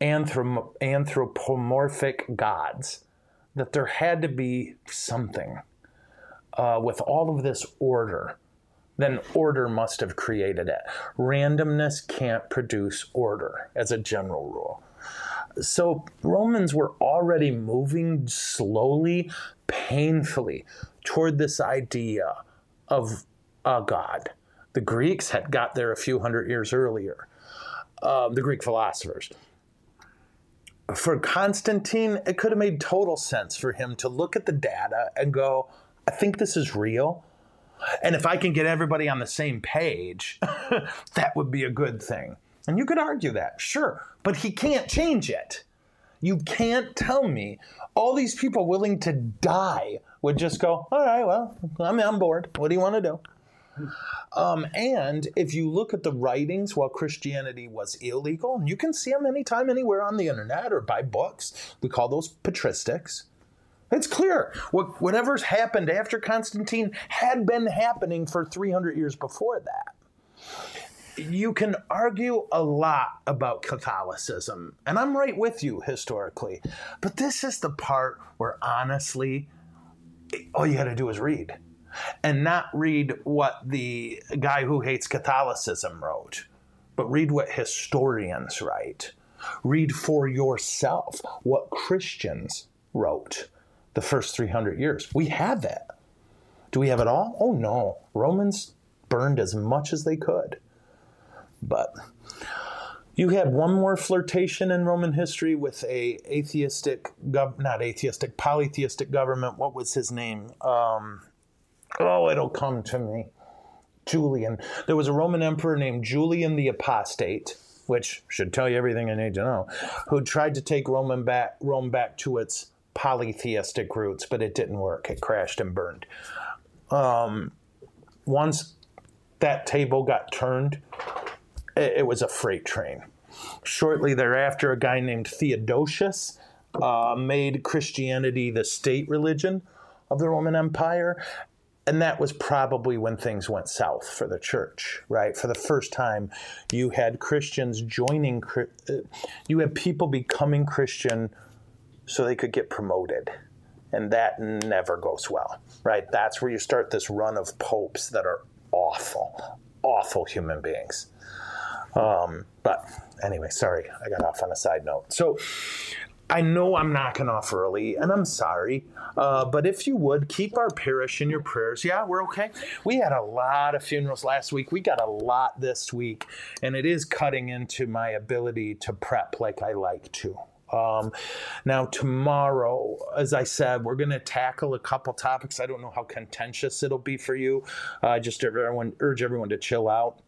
anthrop- anthropomorphic gods. That there had to be something uh, with all of this order then order must have created it. Randomness can't produce order as a general rule. So Romans were already moving slowly painfully toward this idea of a God. The Greeks had got there a few hundred years earlier, um, the Greek philosophers. For Constantine, it could have made total sense for him to look at the data and go, I think this is real. And if I can get everybody on the same page, that would be a good thing. And you could argue that, sure, but he can't change it. You can't tell me all these people willing to die would just go, all right, well, I'm on board. What do you want to do? Um, and if you look at the writings while Christianity was illegal, and you can see them anytime, anywhere on the internet or by books, we call those patristics. It's clear. What, whatever's happened after Constantine had been happening for 300 years before that. You can argue a lot about Catholicism, and I'm right with you historically. But this is the part where honestly, all you got to do is read and not read what the guy who hates Catholicism wrote, but read what historians write. Read for yourself what Christians wrote the first 300 years. We have that. Do we have it all? Oh no. Romans burned as much as they could. But you had one more flirtation in Roman history with a atheistic, gov- not atheistic, polytheistic government. What was his name? Um, oh, it'll come to me. Julian. There was a Roman emperor named Julian the Apostate, which should tell you everything I need to know, who tried to take Roman back, Rome back to its polytheistic roots, but it didn't work. It crashed and burned. Um, once that table got turned, it, it, was a freight train. Shortly thereafter, a guy named Theodosius uh, made Christianity the state religion of the Roman Empire. And that was probably when things went south for the church, right? For the first time, you had Christians joining, uh, you had people becoming Christian so they could get promoted. And that never goes well, right? That's where you start this run of popes that are awful, awful human beings. Um, but anyway, sorry, I got off on a side note. So I know I'm knocking off early, and I'm sorry. Uh, but if you would keep our parish in your prayers, yeah, we're okay. We had a lot of funerals last week. We got a lot this week, and it is cutting into my ability to prep like I like to. Um, now, tomorrow, as I said, we're going to tackle a couple topics. I don't know how contentious it'll be for you. I uh, just everyone, urge everyone to chill out.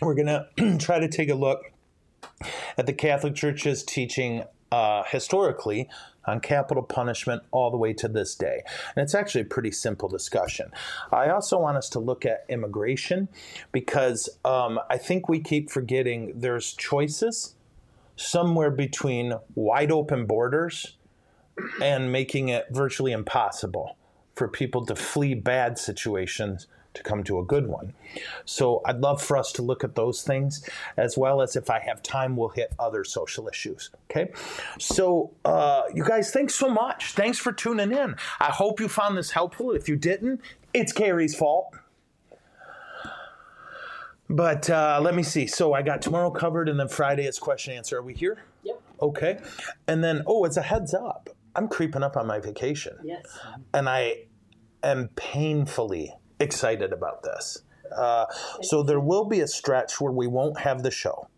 We're going to try to take a look at the Catholic Church's teaching uh, historically on capital punishment all the way to this day. And it's actually a pretty simple discussion. I also want us to look at immigration because um, I think we keep forgetting there's choices somewhere between wide open borders and making it virtually impossible for people to flee bad situations to come to a good one. So I'd love for us to look at those things as well as if I have time, we'll hit other social issues. Okay. So, uh, you guys, thanks so much. Thanks for tuning in. I hope you found this helpful. If you didn't, it's Carrie's fault. But uh, let me see. So I got tomorrow covered, and then Friday is question answer. Are we here? Yep. Okay. And then, oh, it's a heads up. I'm creeping up on my vacation. Yes. And I am painfully excited about this. Uh, so there will be a stretch where we won't have the show.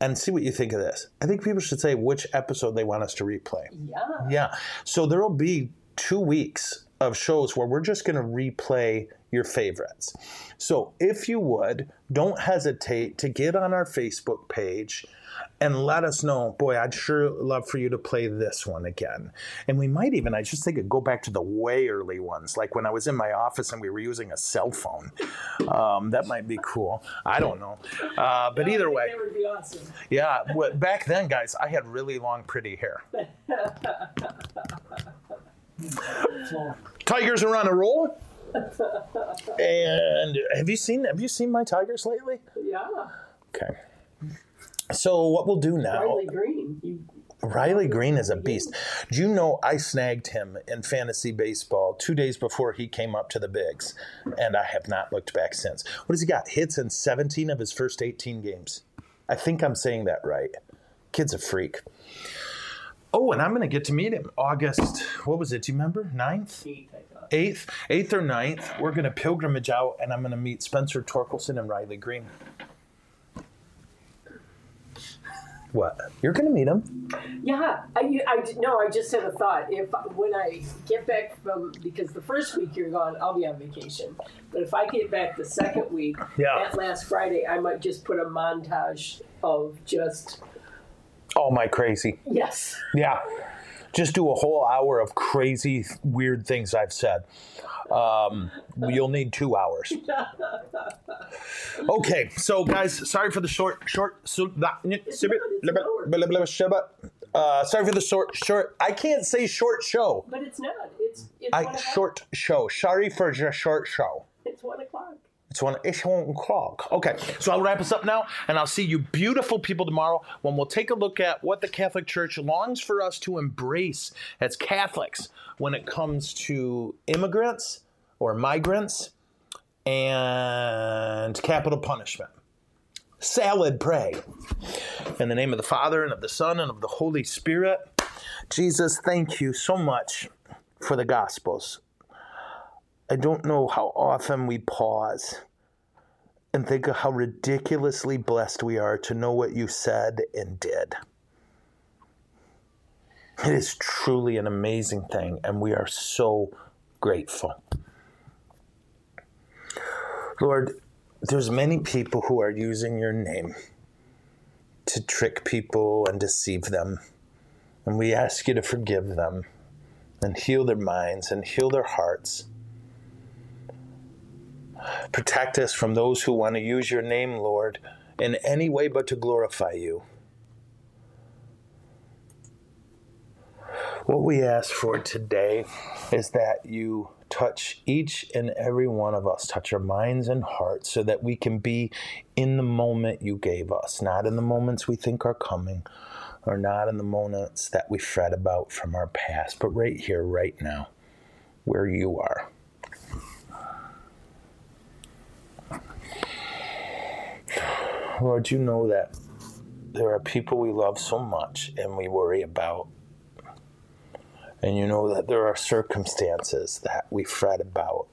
And see what you think of this. I think people should say which episode they want us to replay. Yeah. Yeah. So there will be two weeks of shows where we're just going to replay your favorites. So if you would, don't hesitate to get on our Facebook page and let us know. Boy, I'd sure love for you to play this one again. And we might even, I just think, it go back to the way early ones, like when I was in my office and we were using a cell phone. Um, that might be cool. I don't know. Uh, but either way, would be awesome. yeah. Back then, guys, I had really long, pretty hair. Tigers are on a roll. and have you seen have you seen my tigers lately? Yeah. Okay. So what we'll do now? Riley Greene. You, Riley Greene is a beast. Do you know I snagged him in fantasy baseball two days before he came up to the bigs, and I have not looked back since. What has he got? Hits in 17 of his first 18 games. I think I'm saying that right. Kid's a freak. Oh, and I'm going to get to meet him August, what was it? Do you remember? 9th? Eight, 8th, 8th or 9th. We're going to pilgrimage out and I'm going to meet Spencer Torkelson and Riley Greene. What? You're going to meet him? Yeah, I, I no, I just had a thought. If when I get back from because the first week you're gone, I'll be on vacation. But if I get back the second week, Yeah. at last Friday, I might just put a montage of just Oh, my crazy. yes, Yeah. Just do a whole hour of crazy, weird things I've said. Um, you'll need two hours. Okay, so guys, sorry for the short, short, so, uh, sorry for the short, short. I can't say short show. but it's not. It's it's I short show. Sorry for the short show. It's one o'clock. It's one. It's one o'clock. Okay, so I'll wrap us up now, and I'll see you beautiful people tomorrow when we'll take a look at what the Catholic Church longs for us to embrace as Catholics when it comes to immigrants or migrants and capital punishment. Salad pray. In the name of the Father and of the Son and of the Holy Spirit. Jesus, thank you so much for the Gospels. I don't know how often we pause and think of how ridiculously blessed we are to know what you said and did. It is truly an amazing thing, and we are so grateful. Lord, there's many people who are using your name to trick people and deceive them. And we ask you to forgive them and heal their minds and heal their hearts. Protect us from those who want to use your name, Lord, in any way but to glorify you. What we ask for today is that you touch each and every one of us, touch our minds and hearts, so that we can be in the moment you gave us, not in the moments we think are coming, or not in the moments that we fret about from our past, but right here, right now, where you are. Lord, you know that there are people we love so much and we worry about. And you know that there are circumstances that we fret about.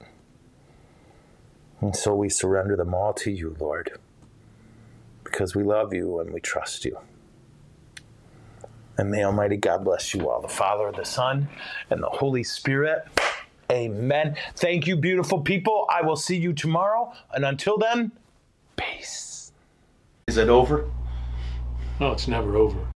And so we surrender them all to you, Lord, because we love you and we trust you. And may Almighty God bless you all, the Father, the Son, and the Holy Spirit. Amen. Thank you, beautiful people. I will see you tomorrow. And until then, peace. Is it over? No, it's never over.